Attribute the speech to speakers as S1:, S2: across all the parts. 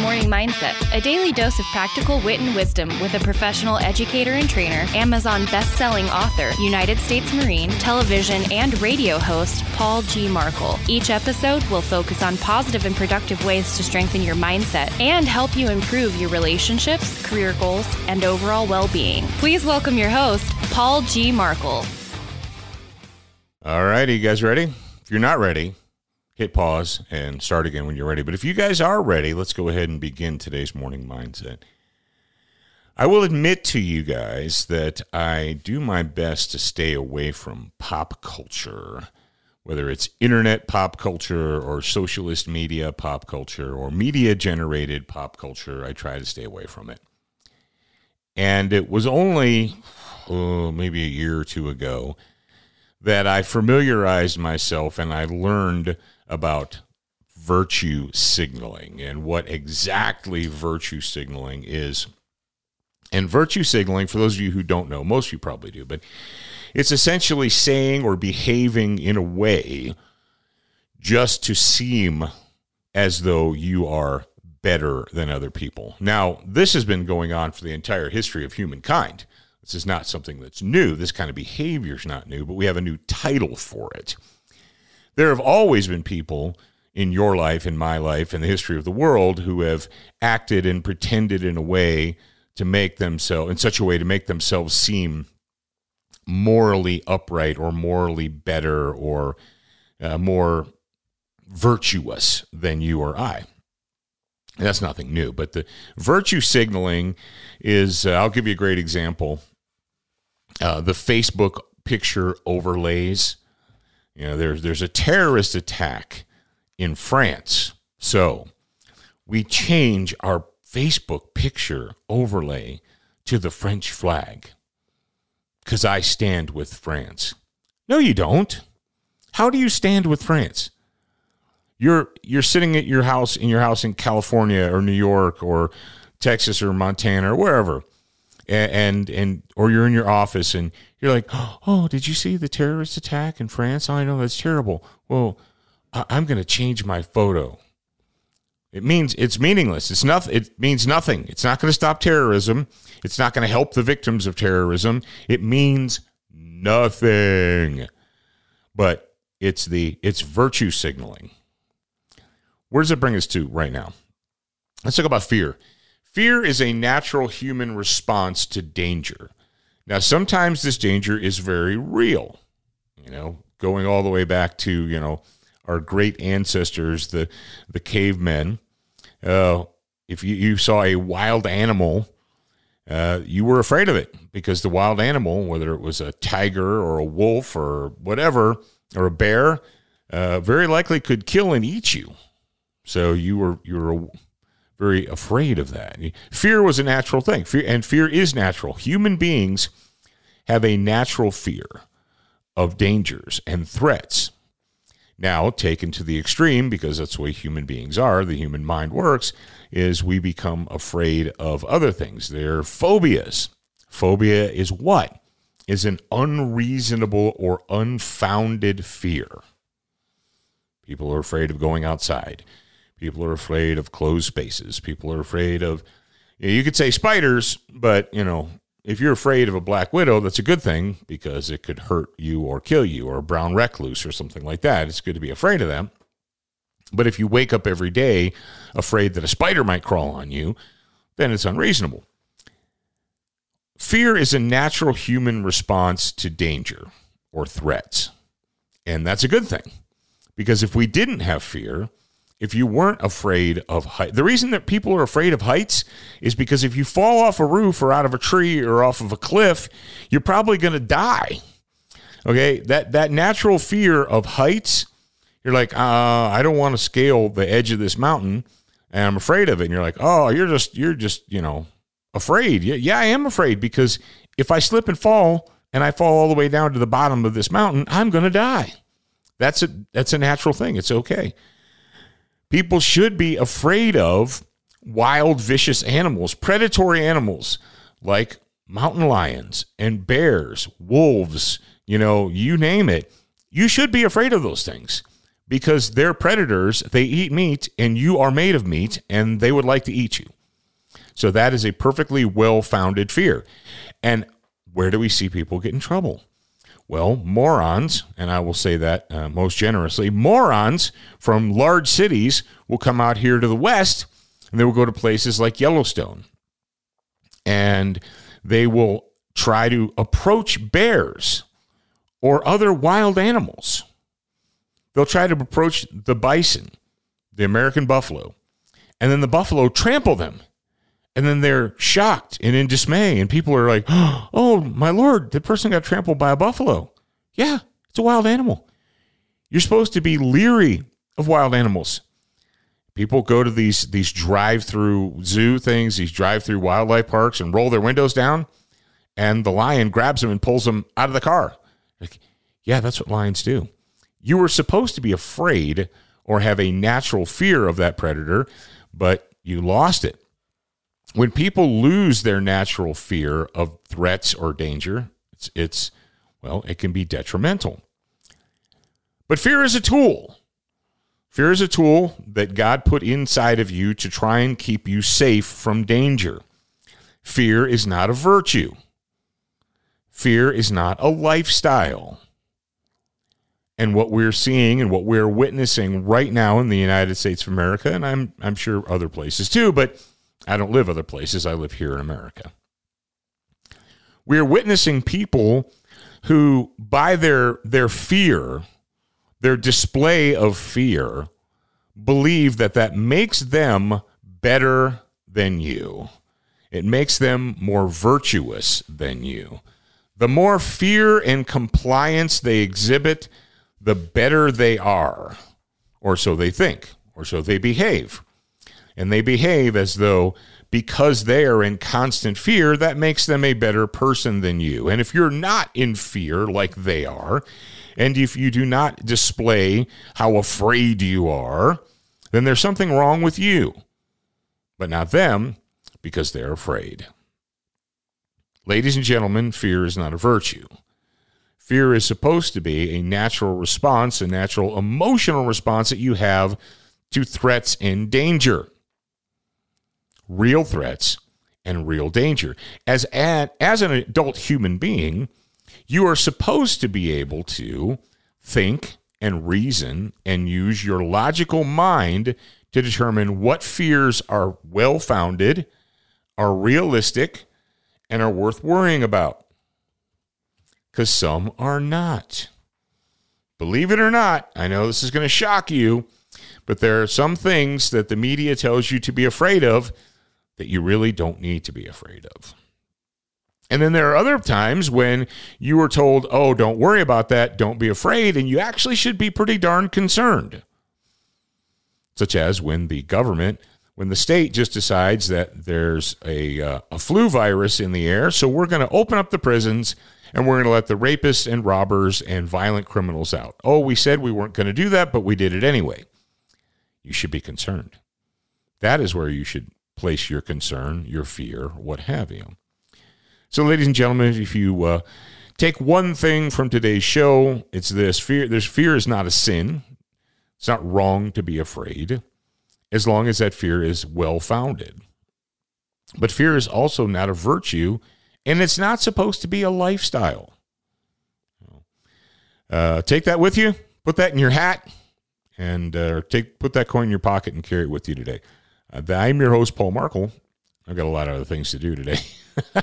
S1: Morning Mindset, a daily dose of practical wit and wisdom with a professional educator and trainer, Amazon best-selling author, United States Marine, television and radio host Paul G. Markel. Each episode will focus on positive and productive ways to strengthen your mindset and help you improve your relationships, career goals, and overall well-being. Please welcome your host, Paul G. Markel.
S2: All righty, you guys ready? If you're not ready, hit pause and start again when you're ready. But if you guys are ready, let's go ahead and begin today's morning mindset. I will admit to you guys that I do my best to stay away from pop culture, whether it's internet pop culture or socialist media pop culture or media generated pop culture. I try to stay away from it. And it was only oh, maybe a year or two ago that I familiarized myself and I learned about virtue signaling and what exactly virtue signaling is. And virtue signaling, for those of you who don't know, most of you probably do, but it's essentially saying or behaving in a way just to seem as though you are better than other people. Now, this has been going on for the entire history of humankind. This is not something that's new. This kind of behavior is not new, but we have a new title for it. There have always been people in your life, in my life, in the history of the world who have acted and pretended in a way to make themselves, in such a way to make themselves seem morally upright or morally better or uh, more virtuous than you or I. That's nothing new, but the virtue signaling is, uh, I'll give you a great example. Uh, the Facebook picture overlays. You know, there's there's a terrorist attack in France, so we change our Facebook picture overlay to the French flag because I stand with France. No, you don't. How do you stand with France? You're you're sitting at your house in your house in California or New York or Texas or Montana or wherever, and and, and or you're in your office and you're like, oh, did you see the terrorist attack in France? I know that's terrible. Well, I- I'm going to change my photo. It means it's meaningless. It's nothing. It means nothing. It's not going to stop terrorism. It's not going to help the victims of terrorism. It means nothing. But it's the it's virtue signaling. Where does it bring us to right now? Let's talk about fear. Fear is a natural human response to danger. Now, sometimes this danger is very real, you know, going all the way back to, you know, our great ancestors, the, the cavemen. Uh, if you, you saw a wild animal, uh, you were afraid of it because the wild animal, whether it was a tiger or a wolf or whatever, or a bear, uh, very likely could kill and eat you. So you were you were very afraid of that. Fear was a natural thing, fear, and fear is natural. Human beings have a natural fear of dangers and threats. Now, taken to the extreme, because that's the way human beings are, the human mind works, is we become afraid of other things. They're phobias. Phobia is what? Is an unreasonable or unfounded fear. People are afraid of going outside. People are afraid of closed spaces. People are afraid of, you could say spiders, but, you know, if you're afraid of a black widow, that's a good thing because it could hurt you or kill you, or a brown recluse or something like that. It's good to be afraid of them. But if you wake up every day afraid that a spider might crawl on you, then it's unreasonable. Fear is a natural human response to danger or threats. And that's a good thing because if we didn't have fear, if you weren't afraid of height, the reason that people are afraid of heights is because if you fall off a roof or out of a tree or off of a cliff, you're probably going to die. Okay, that that natural fear of heights, you're like, uh, I don't want to scale the edge of this mountain, and I'm afraid of it. And you're like, oh, you're just you're just you know afraid. Yeah, yeah, I am afraid because if I slip and fall and I fall all the way down to the bottom of this mountain, I'm going to die. That's a that's a natural thing. It's okay. People should be afraid of wild, vicious animals, predatory animals like mountain lions and bears, wolves, you know, you name it. You should be afraid of those things because they're predators. They eat meat and you are made of meat and they would like to eat you. So that is a perfectly well founded fear. And where do we see people get in trouble? Well, morons, and I will say that uh, most generously, morons from large cities will come out here to the west and they will go to places like Yellowstone. And they will try to approach bears or other wild animals. They'll try to approach the bison, the American buffalo, and then the buffalo trample them. And then they're shocked and in dismay. And people are like, oh, my Lord, the person got trampled by a buffalo. Yeah, it's a wild animal. You're supposed to be leery of wild animals. People go to these these drive-through zoo things, these drive-through wildlife parks, and roll their windows down, and the lion grabs them and pulls them out of the car. Like, yeah, that's what lions do. You were supposed to be afraid or have a natural fear of that predator, but you lost it. When people lose their natural fear of threats or danger, it's, it's well, it can be detrimental. But fear is a tool. Fear is a tool that God put inside of you to try and keep you safe from danger. Fear is not a virtue. Fear is not a lifestyle. And what we're seeing and what we're witnessing right now in the United States of America, and I'm, I'm sure other places too, but I don't live other places. I live here in America. We're witnessing people who, by their, their fear, their display of fear, believe that that makes them better than you. It makes them more virtuous than you. The more fear and compliance they exhibit, the better they are, or so they think, or so they behave. And they behave as though because they are in constant fear, that makes them a better person than you. And if you're not in fear like they are, and if you do not display how afraid you are, then there's something wrong with you, but not them because they're afraid. Ladies and gentlemen, fear is not a virtue. Fear is supposed to be a natural response, a natural emotional response that you have to threats and danger. Real threats and real danger. As, an, as an adult human being, you are supposed to be able to think and reason and use your logical mind to determine what fears are well founded, are realistic, and are worth worrying about. Because some are not. Believe it or not, I know this is going to shock you, but there are some things that the media tells you to be afraid of that you really don't need to be afraid of. And then there are other times when you were told, oh, don't worry about that, don't be afraid, and you actually should be pretty darn concerned. Such as when the government, when the state just decides that there's a, uh, a flu virus in the air, so we're going to open up the prisons and we're going to let the rapists and robbers and violent criminals out. Oh, we said we weren't going to do that, but we did it anyway. You should be concerned. That is where you should place your concern, your fear, what have you. So, ladies and gentlemen, if you uh, take one thing from today's show, it's this: fear. There's fear is not a sin. It's not wrong to be afraid, as long as that fear is well founded. But fear is also not a virtue, and it's not supposed to be a lifestyle. Uh, take that with you. Put that in your hat, and uh, take put that coin in your pocket and carry it with you today. Uh, I'm your host, Paul Markel. I've got a lot of other things to do today. uh,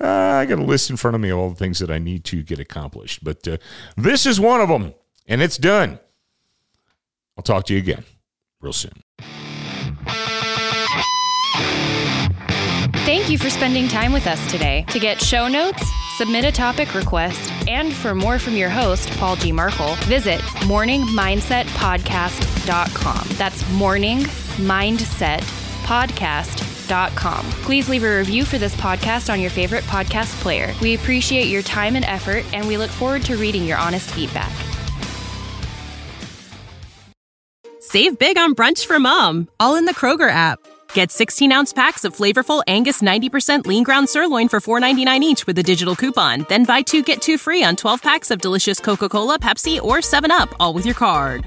S2: I got a list in front of me of all the things that I need to get accomplished, but uh, this is one of them, and it's done. I'll talk to you again real soon.
S1: Thank you for spending time with us today. To get show notes, submit a topic request, and for more from your host, Paul G. Markel, visit morningmindsetpodcast.com. That's Morning Mindset Podcast.com. Please leave a review for this podcast on your favorite podcast player. We appreciate your time and effort, and we look forward to reading your honest feedback.
S3: Save big on brunch for mom, all in the Kroger app. Get 16 ounce packs of flavorful Angus 90% lean ground sirloin for $4.99 each with a digital coupon. Then buy two get two free on 12 packs of delicious Coca Cola, Pepsi, or 7UP, all with your card.